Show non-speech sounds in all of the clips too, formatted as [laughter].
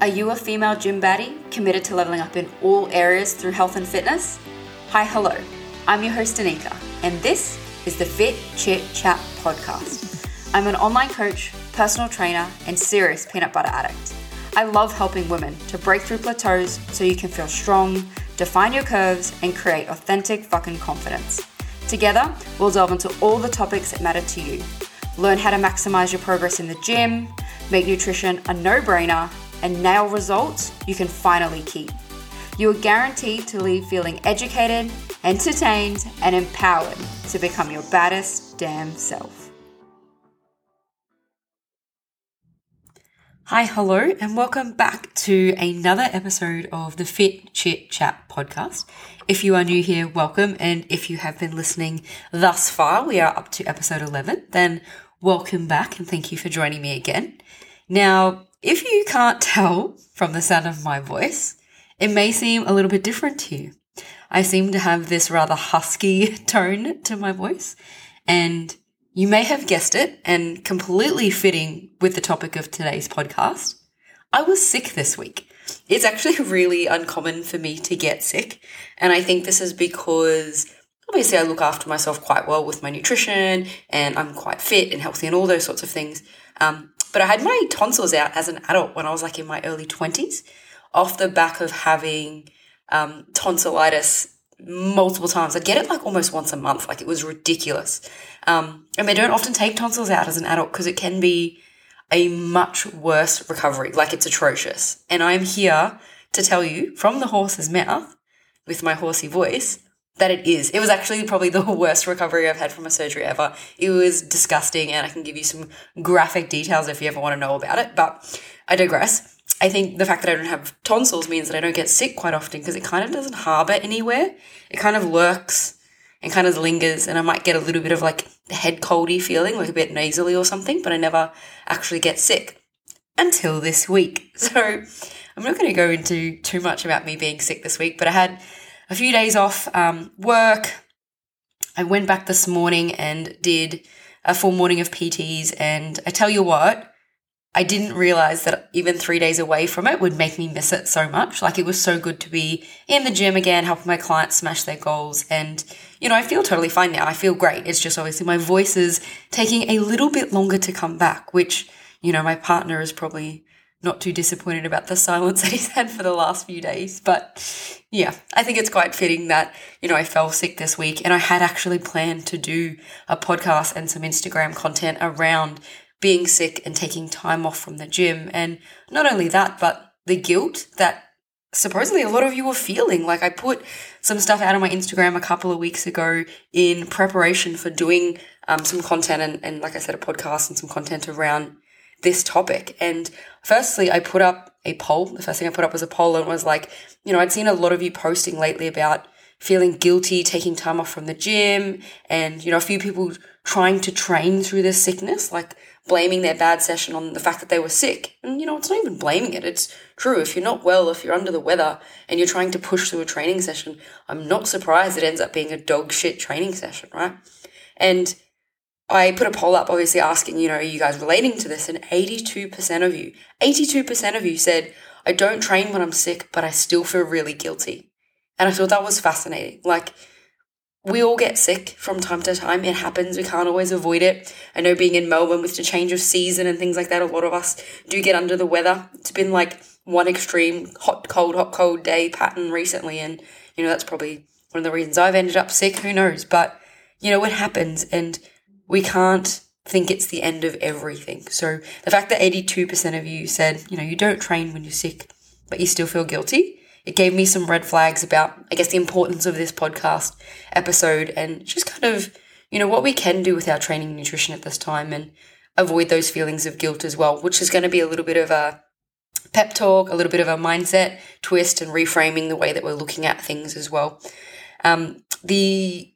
Are you a female gym baddie committed to leveling up in all areas through health and fitness? Hi, hello. I'm your host, Danika, and this is the Fit Chit Chat podcast. I'm an online coach, personal trainer, and serious peanut butter addict. I love helping women to break through plateaus so you can feel strong, define your curves, and create authentic fucking confidence. Together, we'll delve into all the topics that matter to you. Learn how to maximize your progress in the gym, make nutrition a no brainer, and nail results you can finally keep. You are guaranteed to leave feeling educated, entertained, and empowered to become your baddest damn self. Hi, hello, and welcome back to another episode of the Fit Chit Chat podcast. If you are new here, welcome. And if you have been listening thus far, we are up to episode 11, then welcome back and thank you for joining me again. Now, if you can't tell from the sound of my voice, it may seem a little bit different to you. I seem to have this rather husky [laughs] tone to my voice, and you may have guessed it, and completely fitting with the topic of today's podcast. I was sick this week. It's actually [laughs] really uncommon for me to get sick, and I think this is because obviously I look after myself quite well with my nutrition, and I'm quite fit and healthy and all those sorts of things. Um, but I had my tonsils out as an adult when I was like in my early 20s off the back of having um, tonsillitis multiple times. I'd get it like almost once a month. Like it was ridiculous. Um, and they don't often take tonsils out as an adult because it can be a much worse recovery. Like it's atrocious. And I'm here to tell you from the horse's mouth with my horsey voice that it is. It was actually probably the [laughs] worst recovery I've had from a surgery ever. It was disgusting, and I can give you some graphic details if you ever want to know about it, but I digress. I think the fact that I don't have tonsils means that I don't get sick quite often because it kind of doesn't harbor anywhere. It kind of lurks and kind of lingers, and I might get a little bit of like head coldy feeling, like a bit nasally or something, but I never actually get sick until this week. [laughs] So I'm not going to go into too much about me being sick this week, but I had a few days off um, work. I went back this morning and did a full morning of PTs. And I tell you what, I didn't realize that even three days away from it would make me miss it so much. Like it was so good to be in the gym again, helping my clients smash their goals. And, you know, I feel totally fine now. I feel great. It's just obviously my voice is taking a little bit longer to come back, which, you know, my partner is probably not too disappointed about the silence [laughs] that he's had for the last few days. But yeah, I think it's quite fitting that, you know, I fell sick this week and I had actually planned to do a podcast and some Instagram content around being sick and taking time off from the gym. And not only that, but the guilt that supposedly a lot of you were feeling. Like I put some stuff out on my Instagram a couple of weeks ago in preparation for doing um, some content and, and, like I said, a podcast and some content around this topic. And firstly, I put up a poll. The first thing I put up was a poll and was like, you know, I'd seen a lot of you posting lately about feeling guilty taking time off from the gym and, you know, a few people trying to train through this sickness, like blaming their bad session on the fact that they were sick. And, you know, it's not even blaming it. It's true. If you're not well, if you're under the weather and you're trying to push through a training session, I'm not surprised it ends up being a dog shit training session, right? And I put a poll up, obviously asking, you know, are you guys relating to this? And 82% of you, 82% of you said, I don't train when I'm sick, but I still feel really guilty. And I thought that was fascinating. Like, we all get sick from time to time. It happens. We can't always avoid it. I know being in Melbourne with the change of season and things like that, a lot of us do get under the weather. It's been like one extreme hot, cold, hot, cold day pattern recently. And, you know, that's probably one of the reasons I've ended up sick. Who knows? But, you know, it happens. And we can't think it's the end of everything. So the fact that 82% of you said, you know, you don't train when you're sick, but you still feel guilty, it gave me some red flags about, I guess, the importance of this podcast episode and just kind of, you know, what we can do with our training and nutrition at this time and avoid those feelings of guilt as well, which is going to be a little bit of a pep talk, a little bit of a mindset twist and reframing the way that we're looking at things as well. Um, the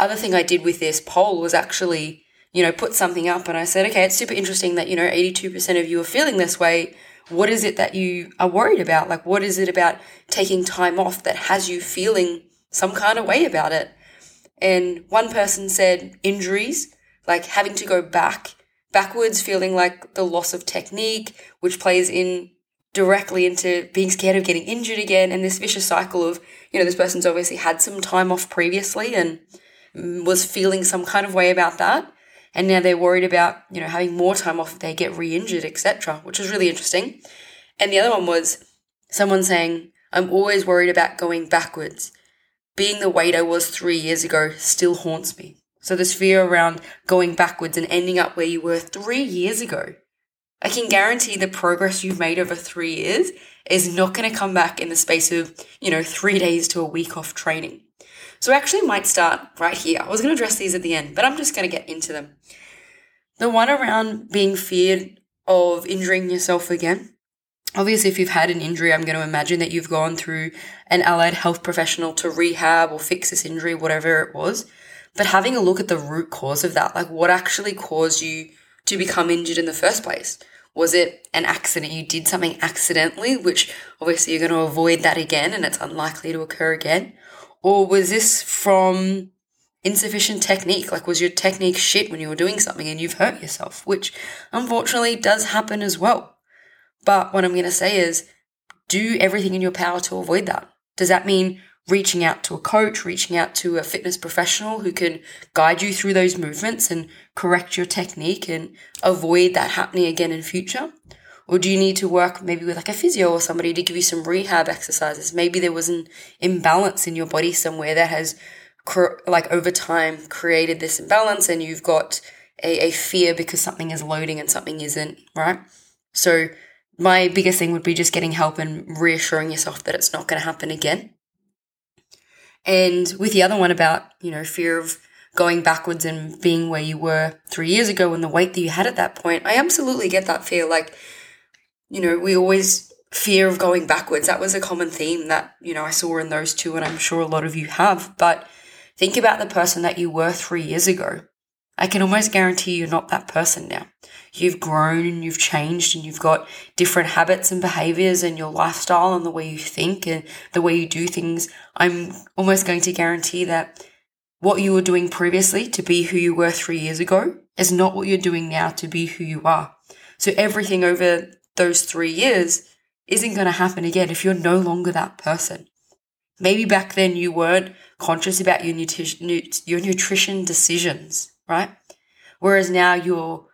other thing I did with this poll was actually, you know, put something up and I said, okay, it's super interesting that, you know, 82% of you are feeling this way. What is it that you are worried about? Like, what is it about taking time off that has you feeling some kind of way about it? And one person said injuries, like having to go back, backwards, feeling like the loss of technique, which plays in directly into being scared of getting injured again and this vicious cycle of, you know, this person's obviously had some time off previously and was feeling some kind of way about that. And now they're worried about, you know, having more time off if they get re injured, etc., which is really interesting. And the other one was someone saying, I'm always worried about going backwards. Being the weight I was three years ago still haunts me. So this fear around going backwards and ending up where you were three years ago I can guarantee the progress you've made over three years is not going to come back in the space of, you know, three days to a week off training. So I actually might start right here. I was going to address these at the end, but I'm just going to get into them. The one around being feared of injuring yourself again. Obviously, if you've had an injury, I'm going to imagine that you've gone through an allied health professional to rehab or fix this injury, whatever it was. But having a look at the root cause of that, like what actually caused you to become injured in the first place? Was it an accident? You did something accidentally, which obviously you're going to avoid that again and it's unlikely to occur again? Or was this from insufficient technique? Like, was your technique shit when you were doing something and you've hurt yourself? Which unfortunately does happen as well. But what I'm going to say is do everything in your power to avoid that. Does that mean reaching out to a coach, reaching out to a fitness professional who can guide you through those movements and correct your technique and avoid that happening again in future? Or do you need to work maybe with like a physio or somebody to give you some rehab exercises? Maybe there was an imbalance in your body somewhere that has, like over time, created this imbalance and you've got a, a fear because something is loading and something isn't, right? So, my biggest thing would be just getting help and reassuring yourself that it's not going to happen again. And with the other one about, you know, fear of going backwards and being where you were three years ago and the weight that you had at that point, I absolutely get that fear. Like, you know, we always fear of going backwards. That was a common theme that, you know, I saw in those two, and I'm sure a lot of you have. But think about the person that you were three years ago. I can almost guarantee you're not that person now. You've grown and you've changed and you've got different habits and behaviors and your lifestyle and the way you think and the way you do things. I'm almost going to guarantee that what you were doing previously to be who you were three years ago is not what you're doing now to be who you are. So everything over those three years isn't going to happen again if you're no longer that person. Maybe back then you weren't conscious about your nutrition, your nutrition decisions right? Whereas now you're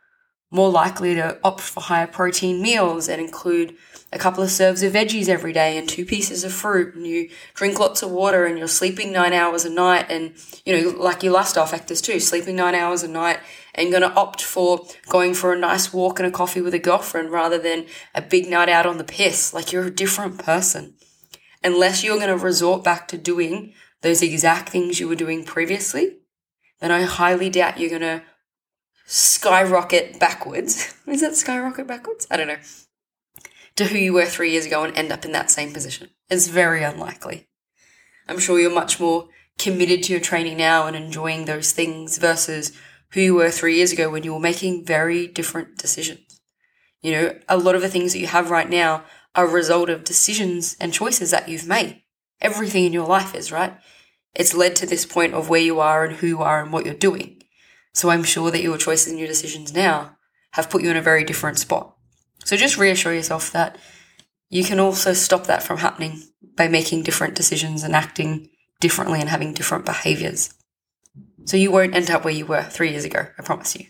more likely to opt for higher protein meals and include a couple of serves of veggies every day and two pieces of fruit. And you drink lots of water and you're sleeping nine hours a night and you know like your lifestyle factors too sleeping nine hours a night and going to opt for going for a nice walk and a coffee with a girlfriend rather than a big night out on the piss. Like you're a different person. Unless you're going to resort back to doing those exact things you were doing previously then I highly doubt you're going to skyrocket backwards. [laughs] Is that skyrocket backwards? I don't know. To who you were three years ago and end up in that same position. It's very unlikely. I'm sure you're much more committed to your training now and enjoying those things versus who you were three years ago when you were making very different decisions. You know, a lot of the things that you have right now are a result of decisions and choices that you've made. Everything in your life is, right? it's led to this point of where you are and who you are and what you're doing. So I'm sure that your choices and your decisions now have put you in a very different spot. So just reassure yourself that you can also stop that from happening by making different decisions and acting differently and having different behaviors. So you won't end up where you were three years ago, I promise you.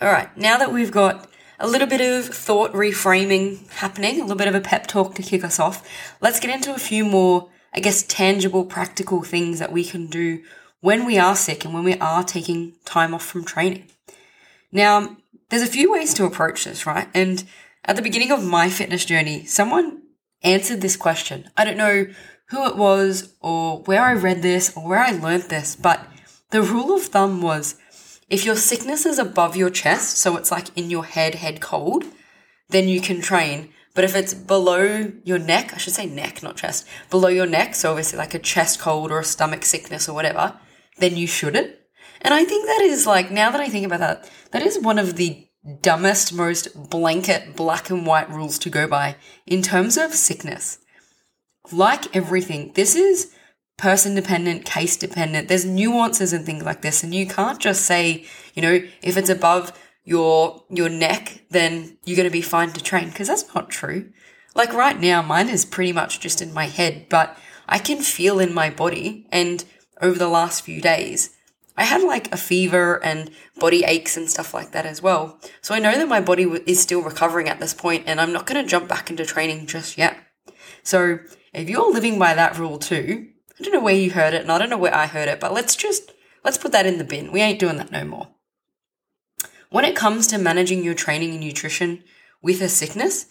All right, now that we've got a little bit of thought reframing happening, a little bit of a pep talk to kick us off, let's get into a few more I guess, tangible, practical things that we can do when we are sick and when we are taking time off from training. Now, there's a few ways to approach this, right? And at the beginning of my fitness journey, someone answered this question. I don't know who it was or where I read this or where I learned this, but the rule of thumb was if your sickness is above your chest, so it's like in your head, head cold, then you can train. But if it's below your neck, I should say neck, not chest, below your neck, so obviously like a chest cold or a stomach sickness or whatever, then you shouldn't. And I think that is like, now that I think about that, that is one of the dumbest, most blanket black and white rules to go by in terms of sickness. Like everything, this is person dependent, case dependent. There's nuances and things like this. And you can't just say, you know, if it's above your your neck, then you're going to be fine to train because that's not true. Like right now, mine is pretty much just in my head, but I can feel in my body. And over the last few days, I had like a fever and body aches and stuff like that as well. So I know that my body is still recovering at this point and I'm not going to jump back into training just yet. So if you're living by that rule too, I don't know where you heard it and I don't know where I heard it, but let's just, let's put that in the bin. We ain't doing that no more. When it comes to managing your training and nutrition with a sickness,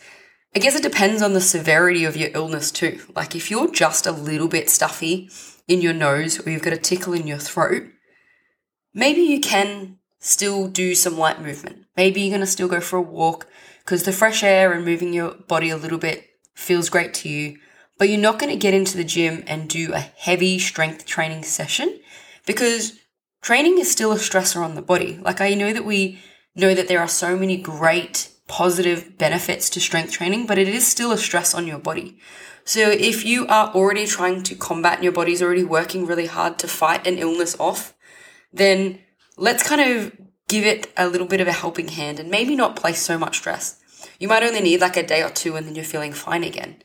I guess it depends on the severity of your illness too. Like if you're just a little bit stuffy in your nose or you've got a tickle in your throat, maybe you can still do some light movement. Maybe you're going to still go for a walk because the fresh air and moving your body a little bit feels great to you. But you're not going to get into the gym and do a heavy strength training session because training is still a stressor on the body. Like I know that we know that there are so many great positive benefits to strength training, but it is still a stress on your body. So if you are already trying to combat your body's already working really hard to fight an illness off, then let's kind of give it a little bit of a helping hand and maybe not place so much stress. You might only need like a day or two and then you're feeling fine again.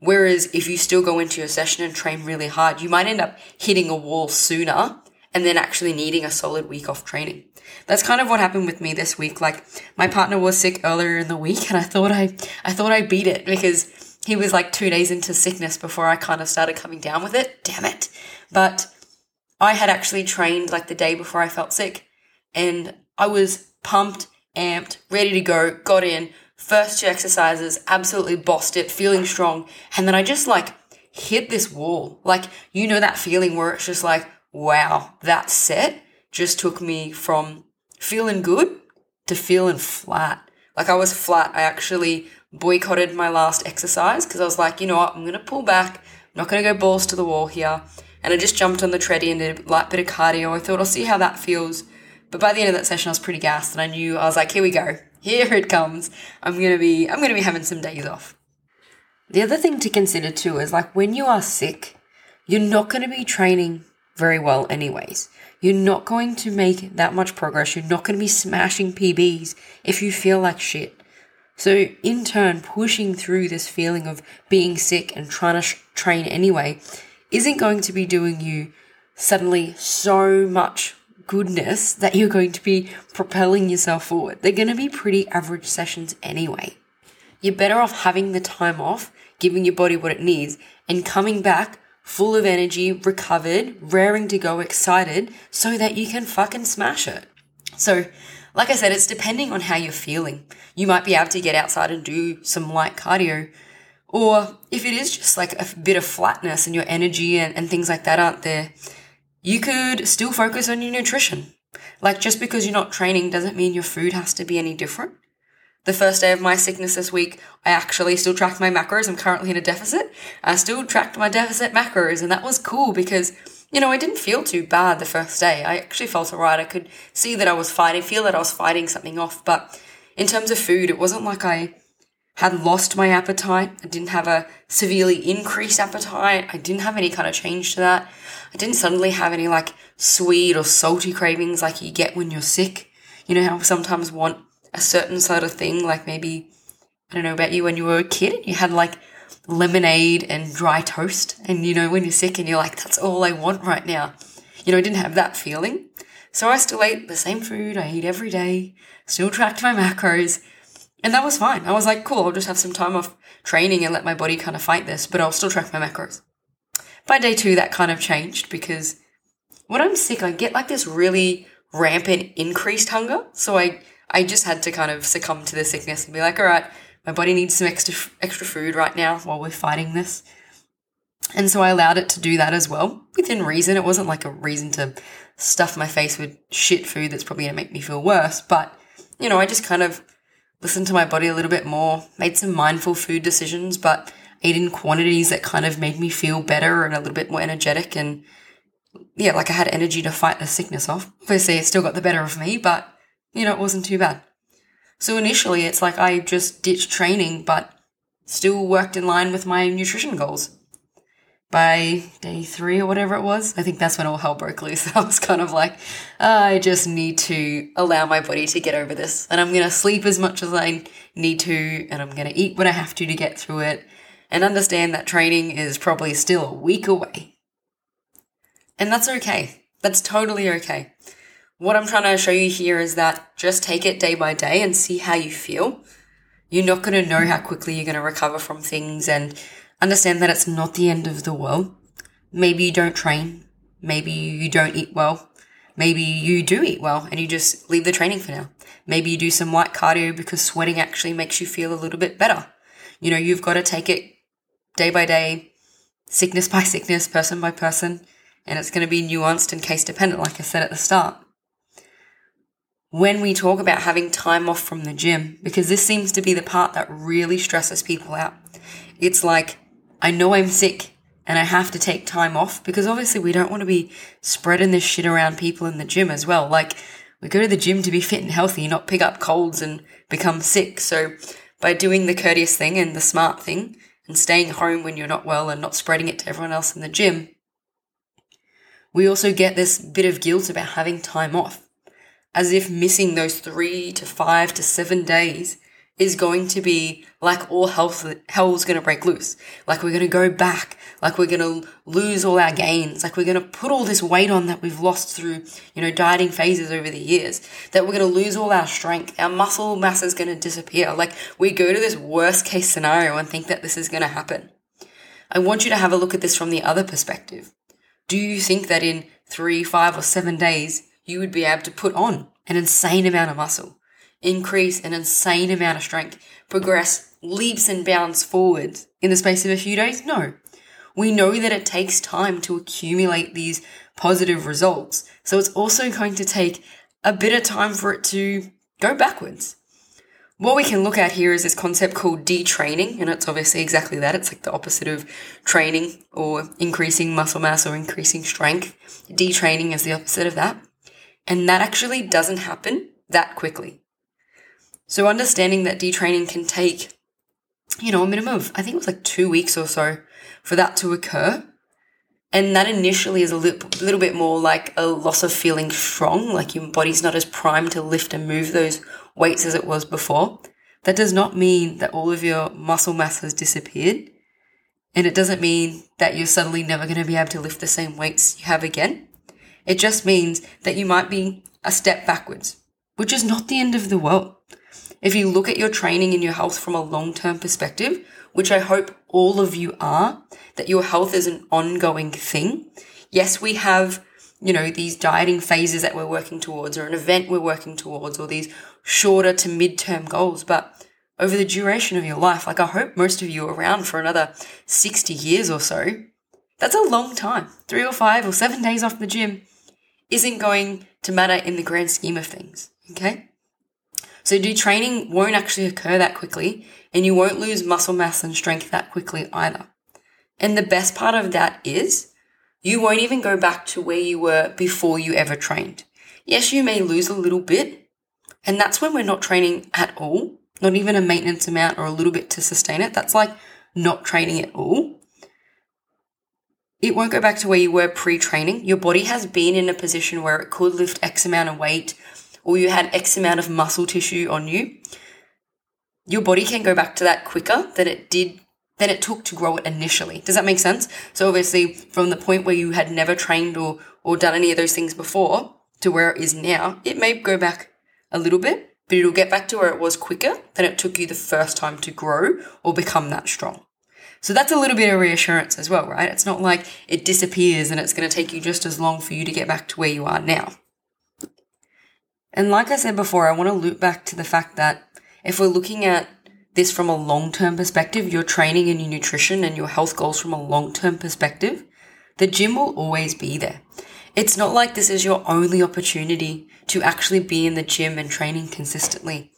Whereas if you still go into your session and train really hard, you might end up hitting a wall sooner and then actually needing a solid week off training. That's kind of what happened with me this week. Like my partner was sick earlier in the week [laughs] and I thought I, I thought I beat it because he was like two days into sickness before I kind of started coming down with it. Damn it. But I had actually trained like the day before I felt sick and I was pumped, amped, ready to go, got in, first two exercises, absolutely bossed it, feeling strong. And then I just like hit this wall. Like, you know, that feeling where it's just like, wow, that's set just took me from feeling good to feeling flat. Like I was flat. I actually boycotted my last exercise because I was like, you know what, I'm going to pull back. I'm not going to go balls to the wall here. And I just jumped on the treadie and did a light bit of cardio. I thought I'll see how that feels. But by the end of that session, I was pretty gassed and I knew I was like, here we go. Here it comes. I'm going to be, I'm going to be having some days off. The other thing to consider too is like when you are sick, you're not going to be training very well, anyways. You're not going to make that much progress. You're not going to be smashing PBs if you feel like shit. So, in turn, pushing through this feeling of being sick and trying to sh- train anyway isn't going to be doing you suddenly so much goodness that you're going to be propelling yourself forward. They're going to be pretty average sessions anyway. You're better off having the time off, giving your body what it needs, and coming back full of energy, recovered, raring to go, excited, so that you can fucking smash it. So, like I said, it's depending on how you're feeling. You might be able to get outside and do some light cardio. Or if it is just like a bit of flatness and your energy and, and things like that aren't there, you could still focus on your nutrition. Like just because you're not training doesn't mean your food has to be any different the first day of my sickness this week, I actually still tracked my macros. I'm currently in a deficit. I still tracked my deficit macros, and that was cool because, you know, I didn't feel too bad the first day. I actually felt alright. I could see that I was fighting, feel that I was fighting something off. But in terms of food, it wasn't like I had lost my appetite. I didn't have a severely increased appetite. I didn't have any kind of change to that. I didn't suddenly have any like sweet or salty cravings like you get when you're sick. You know how sometimes want a certain sort of thing, like maybe, I don't know about you when you were a kid you had like lemonade and dry toast. And you know, when you're sick and you're like, that's all I want right now. You know, I didn't have that feeling. So I still ate the same food I eat every day, still tracked my macros. And that was fine. I was like, cool, I'll just have some time off training and let my body kind of fight this, but I'll still track my macros. By day two, that kind of changed because when I'm sick, I get like this really rampant increased hunger. So I I just had to kind of succumb to the sickness and be like, all right, my body needs some extra extra food right now while we're fighting this. And so I allowed it to do that as well, within reason. It wasn't like a reason to stuff my face with shit food that's probably going to make me feel worse. But, you know, I just kind of listened to my body a little bit more, made some mindful food decisions, but ate in quantities that kind of made me feel better and a little bit more energetic. And yeah, like I had energy to fight the sickness off. Obviously, it still got the better of me, but you know, it wasn't too bad. So initially, it's like I just ditched training, but still worked in line with my nutrition goals. by day three or whatever it was, I think that's when all hell broke loose. [laughs] I was kind of like, ah, I just need to allow my body to get over this. And I'm going to sleep as much as I need to, and I'm going to eat what I have to to get through it, and understand that training is probably still a week away. And that's okay. That's totally okay. What I'm trying to show you here is that just take it day by day and see how you feel. You're not going to know how quickly you're going to recover from things and understand that it's not the end of the world. Maybe you don't train. Maybe you don't eat well. Maybe you do eat well and you just leave the training for now. Maybe you do some light cardio because sweating actually makes you feel a little bit better. You know, you've got to take it day by day, sickness [laughs] by sickness, person by person, and it's going to be nuanced and case dependent, like I said at the start. When we talk about having time off from the gym, because this seems to be the part that really stresses people out, it's like, I know I'm sick and I have to take time off because obviously we don't want to be spreading this shit around people in the gym as well. Like, we go to the gym to be fit and healthy, not pick up colds and become sick. So, by doing the courteous thing and the smart thing and staying home when you're not well and not spreading it to everyone else in the gym, we also get this bit of guilt about having time off, as if missing those three to five to seven days is going to be like all health, hell's going to break loose. Like we're going to go back. Like we're going to lose all our gains. Like we're going to put all this weight on that we've lost through, you know, dieting phases over the years. That we're going to lose all our strength. Our muscle mass is going to disappear. Like we go to this worst case scenario and think that this is going to happen. I want you to have a look at this from the other perspective. Do you think that in three, five, or seven days, you would be able to put on an insane amount of muscle? increase an insane amount of strength, progress leaps and bounds forward in the space of a few days? No. We know that it takes time to accumulate these positive results. So it's also going to take a bit of time for it to go backwards. What we can look at here is this concept called detraining, and it's obviously exactly that. It's like the opposite of training or increasing muscle mass or increasing strength. Detraining is the opposite of that. And that actually doesn't happen that quickly. So understanding that detraining can take, you know, a minimum of, I think it was like two weeks or so for that to occur. And that initially is a little, little bit more like a loss of feeling strong, like your body's not as primed to lift and move those weights as it was before. That does not mean that all of your muscle mass has disappeared. And it doesn't mean that you're suddenly never going to be able to lift the same weights you have again. It just means that you might be a step backwards, which is not the end of the world. If you look at your training and your health from a long term perspective, which I hope all of you are, that your health is an ongoing thing. Yes, we have, you know, these dieting phases that we're working towards or an event we're working towards or these shorter to mid-term goals, but over the duration of your life, like I hope most of you are around for another 60 years or so. That's a long time. Three or five or seven days off the gym isn't going to matter in the grand scheme of things. Okay. So detraining won't actually occur that quickly and you won't lose muscle mass and strength that quickly either. And the best part of that is you won't even go back to where you were before you ever trained. Yes, you may lose a little bit, and that's when we're not training at all, not even a maintenance amount or a little bit to sustain it. That's like not training at all. It won't go back to where you were pre training. Your body has been in a position where it could lift X amount of weight or you had X amount of muscle tissue on you, your body can go back to that quicker than it did than it took to grow it initially. Does that make sense? So obviously from the point where you had never trained or or done any of those things before to where it is now, it may go back a little bit, but it'll get back to where it was quicker than it took you the first time to grow or become that strong. So that's a little bit of reassurance as well, right? It's not like it disappears and it's going to take you just as long for you to get back to where you are now. And like I said before, I want to loop back to the fact that if we're looking at this from a long term perspective, your training and your nutrition and your health goals from a long term perspective, the gym will always be there. It's not like this is your only opportunity to actually be in the gym and training consistently.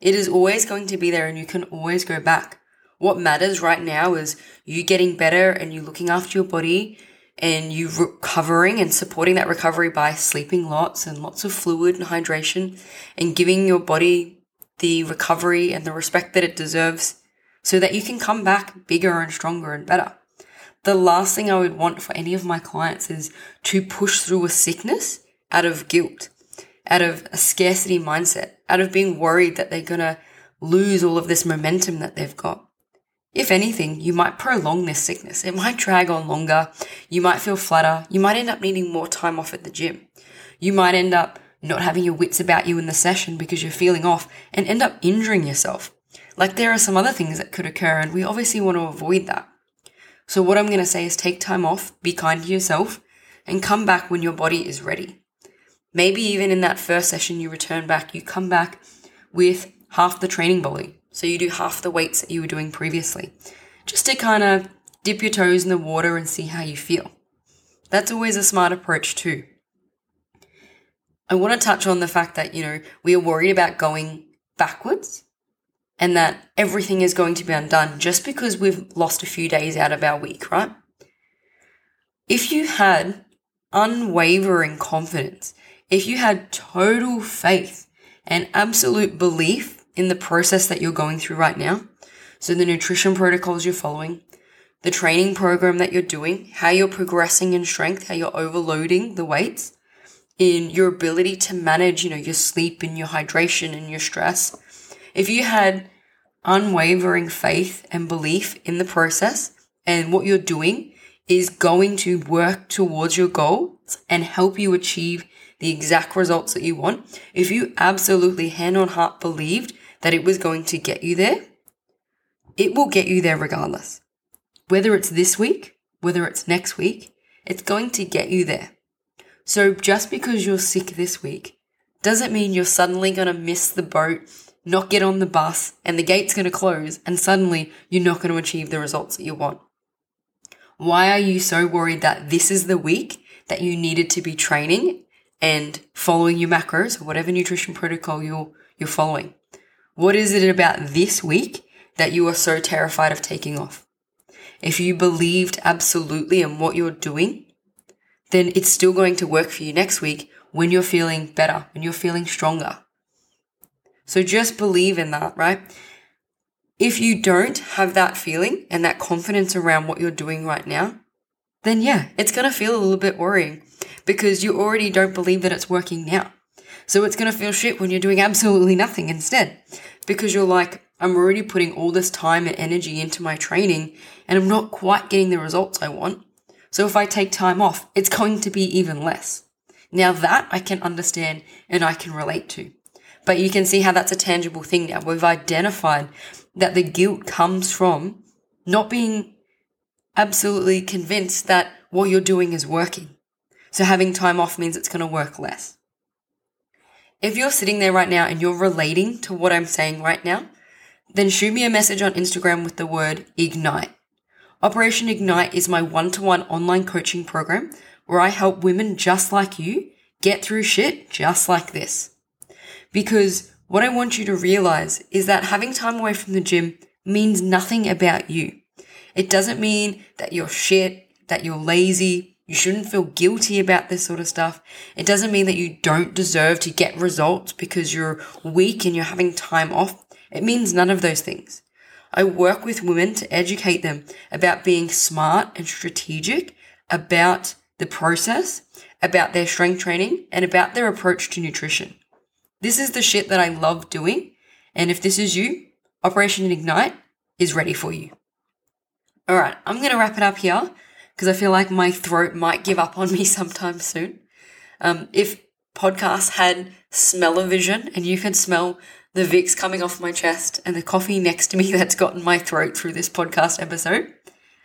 It is always going to be there and you can always go back. What matters right now is you getting better and you looking after your body and you recovering and supporting that recovery by sleeping lots and lots of fluid and hydration and giving your body the recovery and the respect that it deserves so that you can come back bigger and stronger and better. the last thing I would want for any of my clients is to push through a sickness out of guilt, out of a scarcity mindset, out of being worried that they're going to lose all of this momentum that they've got. If anything, you might prolong this sickness. It might drag on longer. You might feel flatter. You might end up needing more time off at the gym. You might end up not having your wits about you in the session because you're feeling off and end up injuring yourself. Like there are some other things that could occur and we obviously want to avoid that. So what I'm going to say is take time off, be kind to yourself and come back when your body is ready. Maybe even in that first session you return back, you come back with half the training volume. So you do half the weights that you were doing previously, just to kind of dip your toes in the water and see how you feel. That's always a smart approach too. I want to touch on the fact that, you know, we are worried about going backwards and that everything is going to be undone just because we've lost a few days out of our week, right? If you had unwavering confidence, if you had total faith and absolute belief in the process that you're going through right now. So the nutrition protocols you're following, the training program that you're doing, how you're progressing in strength, how you're overloading the weights, in your ability to manage, you know, your sleep and your hydration and your stress. If you had unwavering faith and belief in the process and what you're doing is going to work towards your goals and help you achieve the exact results that you want, if you absolutely hand on heart believed that it was going to get you there, it will get you there regardless. Whether it's this week, whether it's next week, it's going to get you there. So just because you're sick this week doesn't mean you're suddenly going to miss the boat, not get on the bus, and the gate's going to close, and suddenly you're not going to achieve the results that you want. Why are you so worried that this is the week that you needed to be training and following your macros or whatever nutrition protocol you're, you're following? What is it about this week that you are so terrified of taking off? If you believed absolutely in what you're doing, then it's still going to work for you next week when you're feeling better, when you're feeling stronger. So just believe in that, right? If you don't have that feeling and that confidence around what you're doing right now, then yeah, it's going to feel a little bit worrying because you already don't believe that it's working now. So it's going to feel shit when you're doing absolutely nothing instead because you're like, I'm already putting all this time and energy into my training and I'm not quite getting the results I want. So if I take time off, it's going to be even less. Now that I can understand and I can relate to. But you can see how that's a tangible thing now. We've identified that the guilt comes from not being absolutely convinced that what you're doing is working. So having time off means it's going to work less. If you're sitting there right now and you're relating to what I'm saying right now, then shoot me a message on Instagram with the word ignite. Operation Ignite is my one to one online coaching program where I help women just like you get through shit just like this. Because what I want you to realize is that having time away from the gym means nothing about you. It doesn't mean that you're shit, that you're lazy, you shouldn't feel guilty about this sort of stuff. It doesn't mean that you don't deserve to get results because you're weak and you're having time off. It means none of those things. I work with women to educate them about being smart and strategic about the process, about their strength training, and about their approach to nutrition. This is the shit that I love doing. And if this is you, Operation Ignite is ready for you. All right, I'm going to wrap it up here because I feel like my throat might give up on me sometime soon. Um, if podcasts had smell-o-vision and you could smell the Vicks coming off my chest and the coffee next to me [laughs] that's gotten my throat through this podcast episode,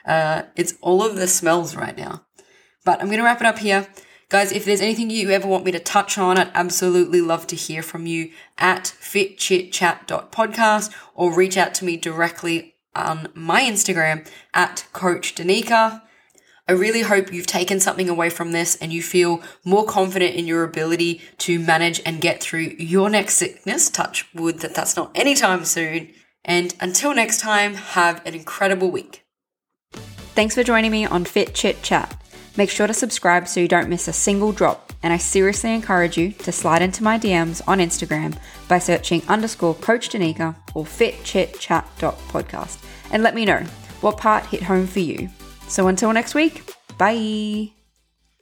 uh, it's all of the smells right now. But I'm going to wrap it up here. Guys, if there's anything you ever want me to touch on, I'd absolutely love to hear from you at fitchitchat.podcast or reach out to me directly on my Instagram at Coach. I really hope you've taken something away from this and you feel more confident in your ability to manage and get through your next sickness. Touch wood that that's not anytime soon. And until next time, have an incredible week. Thanks for joining me on Fit Chit Chat. Make sure to subscribe so you don't miss a single drop. And I seriously encourage you to slide into my DMs on Instagram by searching underscore Coach Danika or Fit Chit Chat podcast and let me know what part hit home for you So until next week, bye.